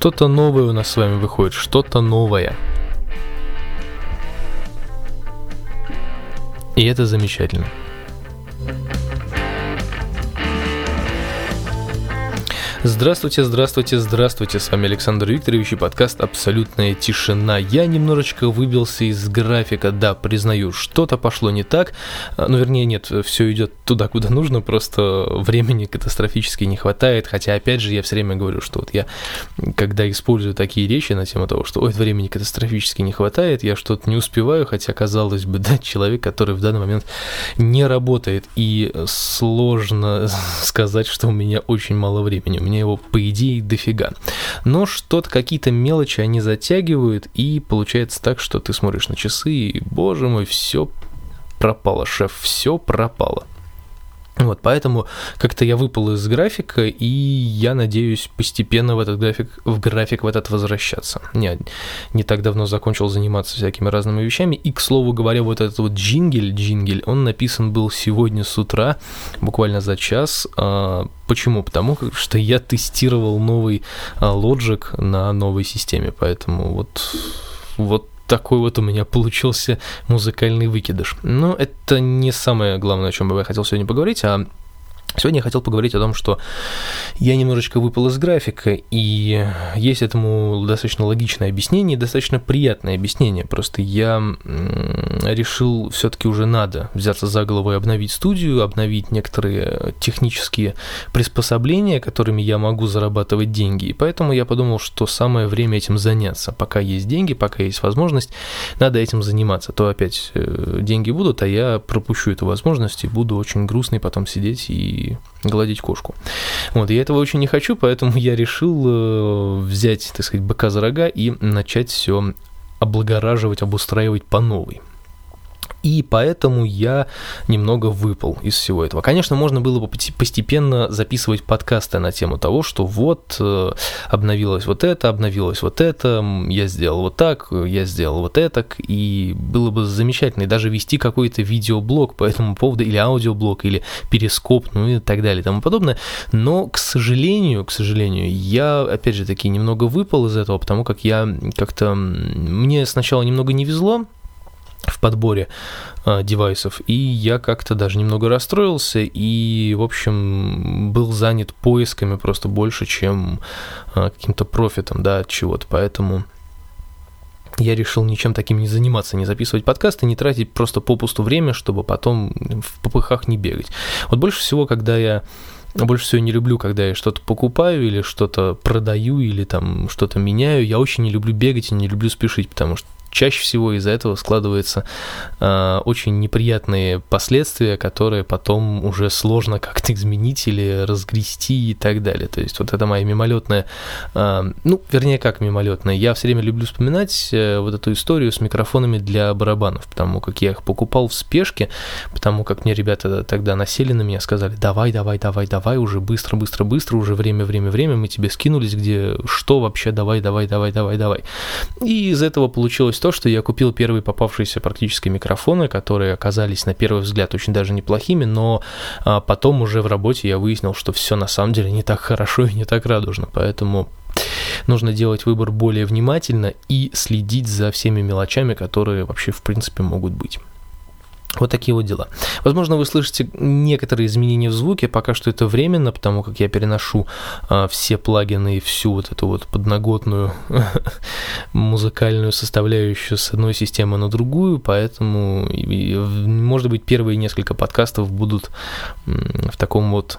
Что-то новое у нас с вами выходит, что-то новое. И это замечательно. Здравствуйте, здравствуйте, здравствуйте. С вами Александр Викторович и подкаст «Абсолютная тишина». Я немножечко выбился из графика, да, признаю, что-то пошло не так. А, ну, вернее, нет, все идет туда, куда нужно, просто времени катастрофически не хватает. Хотя, опять же, я все время говорю, что вот я, когда использую такие речи на тему того, что ой, времени катастрофически не хватает, я что-то не успеваю, хотя, казалось бы, да, человек, который в данный момент не работает, и сложно сказать, что у меня очень мало времени меня его, по идее, дофига. Но что-то, какие-то мелочи они затягивают, и получается так, что ты смотришь на часы, и, боже мой, все пропало, шеф, все пропало. Вот, поэтому как-то я выпал из графика, и я надеюсь постепенно в этот график, в график в этот возвращаться. Не, не так давно закончил заниматься всякими разными вещами, и, к слову говоря, вот этот вот джингель, джингель, он написан был сегодня с утра, буквально за час. А, почему? Потому что я тестировал новый а, Logic на новой системе, поэтому вот вот такой вот у меня получился музыкальный выкидыш. Но это не самое главное, о чем бы я хотел сегодня поговорить, а Сегодня я хотел поговорить о том, что я немножечко выпал из графика, и есть этому достаточно логичное объяснение, достаточно приятное объяснение. Просто я решил, все-таки уже надо взяться за голову и обновить студию, обновить некоторые технические приспособления, которыми я могу зарабатывать деньги. И поэтому я подумал, что самое время этим заняться. Пока есть деньги, пока есть возможность, надо этим заниматься. То опять э, деньги будут, а я пропущу эту возможность и буду очень грустный потом сидеть и гладить кошку. Вот, я этого очень не хочу, поэтому я решил э, взять, так сказать, быка за рога и начать все облагораживать, обустраивать по новой и поэтому я немного выпал из всего этого. Конечно, можно было бы постепенно записывать подкасты на тему того, что вот э, обновилось вот это, обновилось вот это, я сделал вот так, я сделал вот это, и было бы замечательно, и даже вести какой-то видеоблог по этому поводу, или аудиоблог, или перископ, ну и так далее и тому подобное. Но, к сожалению, к сожалению, я, опять же таки, немного выпал из этого, потому как я как-то... Мне сначала немного не везло, в подборе э, девайсов, и я как-то даже немного расстроился и, в общем, был занят поисками просто больше, чем э, каким-то профитом, да, от чего-то, поэтому я решил ничем таким не заниматься, не записывать подкасты, не тратить просто попусту время, чтобы потом в попыхах не бегать. Вот больше всего, когда я больше всего не люблю, когда я что-то покупаю или что-то продаю или там что-то меняю. Я очень не люблю бегать и не люблю спешить, потому что чаще всего из-за этого складываются э, очень неприятные последствия, которые потом уже сложно как-то изменить или разгрести и так далее. То есть вот это моя мимолетная, э, ну, вернее, как мимолетная. Я все время люблю вспоминать э, вот эту историю с микрофонами для барабанов, потому как я их покупал в спешке, потому как мне ребята тогда насели на меня, сказали, давай, давай, давай, давай, уже быстро, быстро, быстро, уже время, время, время, мы тебе скинулись, где, что вообще, давай, давай, давай, давай, давай. И из этого получилось то, что я купил первые попавшиеся практически микрофоны, которые оказались на первый взгляд очень даже неплохими, но а, потом уже в работе я выяснил, что все на самом деле не так хорошо и не так радужно, поэтому нужно делать выбор более внимательно и следить за всеми мелочами, которые вообще в принципе могут быть. Вот такие вот дела. Возможно, вы слышите некоторые изменения в звуке, пока что это временно, потому как я переношу а, все плагины и всю вот эту вот подноготную музыкальную составляющую с одной системы на другую, поэтому, может быть, первые несколько подкастов будут в таком вот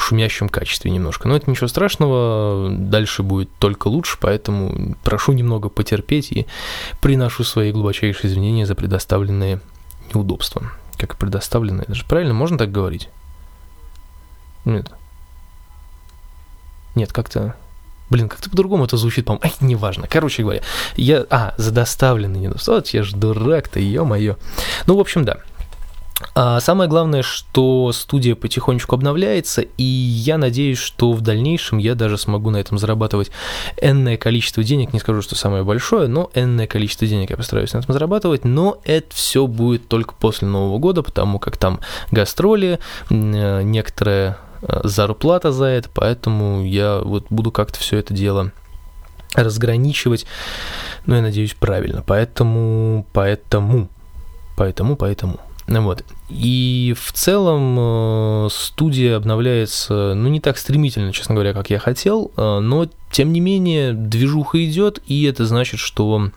шумящем качестве немножко. Но это ничего страшного, дальше будет только лучше, поэтому прошу немного потерпеть и приношу свои глубочайшие извинения за предоставленные неудобства, как и предоставленные. Это же правильно, можно так говорить? Нет. Нет, как-то... Блин, как-то по-другому это звучит, по-моему. Ай, неважно. Короче говоря, я... А, за доставленный недостаток. Я ж дурак-то, ё-моё. Ну, в общем, да. А самое главное, что студия потихонечку обновляется, и я надеюсь, что в дальнейшем я даже смогу на этом зарабатывать энное количество денег, не скажу, что самое большое, но энное количество денег я постараюсь на этом зарабатывать, но это все будет только после Нового года, потому как там гастроли, э, некоторая э, зарплата за это, поэтому я вот буду как-то все это дело разграничивать, ну, я надеюсь, правильно. Поэтому, поэтому, поэтому, поэтому. Вот. И в целом э, студия обновляется, ну, не так стремительно, честно говоря, как я хотел, э, но, тем не менее, движуха идет, и это значит, что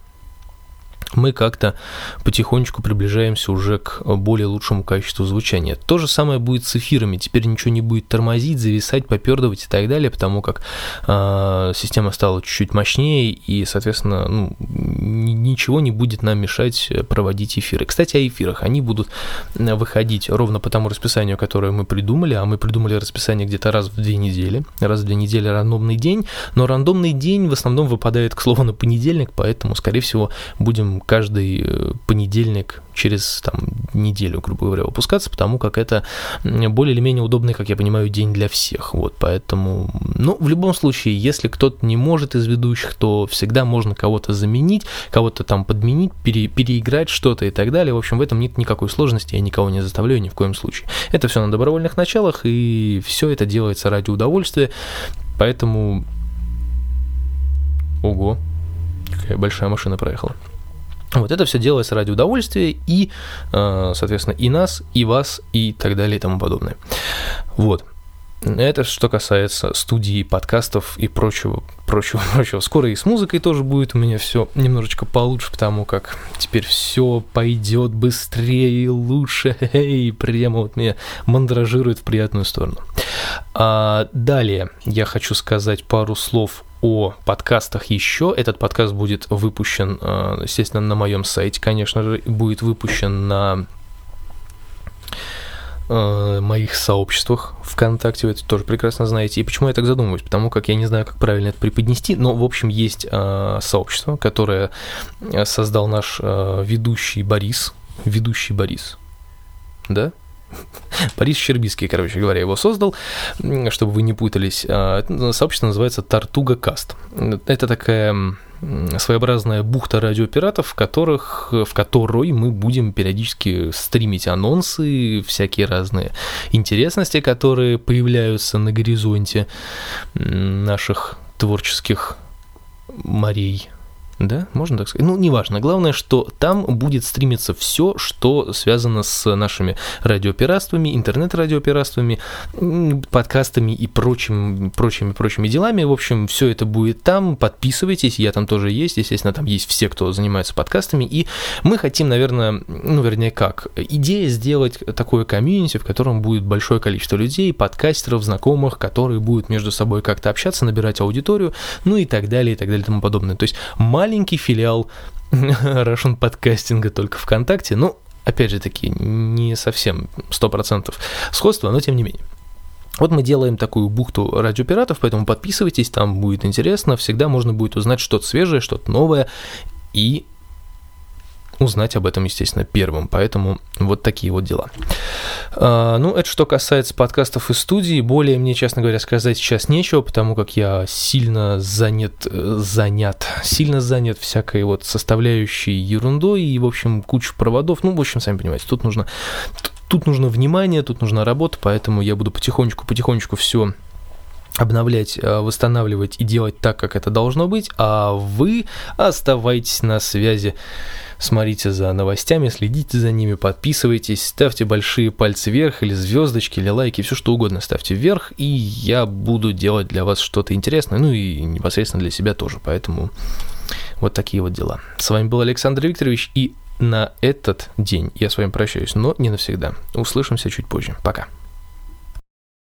мы как-то потихонечку приближаемся уже к более лучшему качеству звучания. То же самое будет с эфирами. Теперь ничего не будет тормозить, зависать, попердывать и так далее, потому как э, система стала чуть-чуть мощнее, и, соответственно, ну, ничего не будет нам мешать проводить эфиры. Кстати, о эфирах. Они будут выходить ровно по тому расписанию, которое мы придумали, а мы придумали расписание где-то раз в две недели. Раз в две недели рандомный день, но рандомный день в основном выпадает, к слову, на понедельник, поэтому, скорее всего, будем каждый э, понедельник через там, неделю, грубо говоря, выпускаться, потому как это более или менее удобный, как я понимаю, день для всех. Вот, поэтому, ну, в любом случае, если кто-то не может из ведущих, то всегда можно кого-то заменить, кого-то там подменить, пере, переиграть что-то и так далее. В общем, в этом нет никакой сложности, я никого не заставляю ни в коем случае. Это все на добровольных началах, и все это делается ради удовольствия, поэтому... Ого, какая большая машина проехала. Вот это все делается ради удовольствия и, э, соответственно, и нас, и вас, и так далее, и тому подобное. Вот. Это что касается студии, подкастов и прочего, прочего, прочего. Скоро и с музыкой тоже будет у меня все немножечко получше, потому как теперь все пойдет быстрее и лучше. Эй, прямо вот меня мандражирует в приятную сторону. А, далее я хочу сказать пару слов о подкастах еще. Этот подкаст будет выпущен, э, естественно, на моем сайте, конечно же, будет выпущен на э, моих сообществах ВКонтакте, вы это тоже прекрасно знаете. И почему я так задумываюсь? Потому как я не знаю, как правильно это преподнести, но, в общем, есть э, сообщество, которое создал наш ведущий Борис, ведущий Борис, да? Борис Щербицкий, короче говоря, его создал, чтобы вы не путались. А, сообщество называется Тартуга Каст. Это такая своеобразная бухта радиопиратов, в, которых, в которой мы будем периодически стримить анонсы, всякие разные интересности, которые появляются на горизонте наших творческих морей да, можно так сказать. Ну, неважно. Главное, что там будет стримиться все, что связано с нашими радиопиратствами, интернет-радиопиратствами, подкастами и прочим, прочими, прочими делами. В общем, все это будет там. Подписывайтесь, я там тоже есть. Естественно, там есть все, кто занимается подкастами. И мы хотим, наверное, ну, вернее, как, идея сделать такое комьюнити, в котором будет большое количество людей, подкастеров, знакомых, которые будут между собой как-то общаться, набирать аудиторию, ну и так далее, и так далее, и тому подобное. То есть маленький филиал Russian подкастинга только ВКонтакте. Ну, опять же таки, не совсем 100% сходства, но тем не менее. Вот мы делаем такую бухту радиопиратов, поэтому подписывайтесь, там будет интересно, всегда можно будет узнать что-то свежее, что-то новое, и узнать об этом, естественно, первым. Поэтому вот такие вот дела. А, ну, это что касается подкастов и студии. Более мне, честно говоря, сказать сейчас нечего, потому как я сильно занят, э, занят, сильно занят всякой вот составляющей ерундой и, в общем, кучу проводов. Ну, в общем, сами понимаете, тут нужно, тут нужно внимание, тут нужна работа, поэтому я буду потихонечку-потихонечку все обновлять, э, восстанавливать и делать так, как это должно быть, а вы оставайтесь на связи смотрите за новостями, следите за ними, подписывайтесь, ставьте большие пальцы вверх или звездочки, или лайки, все что угодно ставьте вверх, и я буду делать для вас что-то интересное, ну и непосредственно для себя тоже, поэтому вот такие вот дела. С вами был Александр Викторович, и на этот день я с вами прощаюсь, но не навсегда. Услышимся чуть позже. Пока.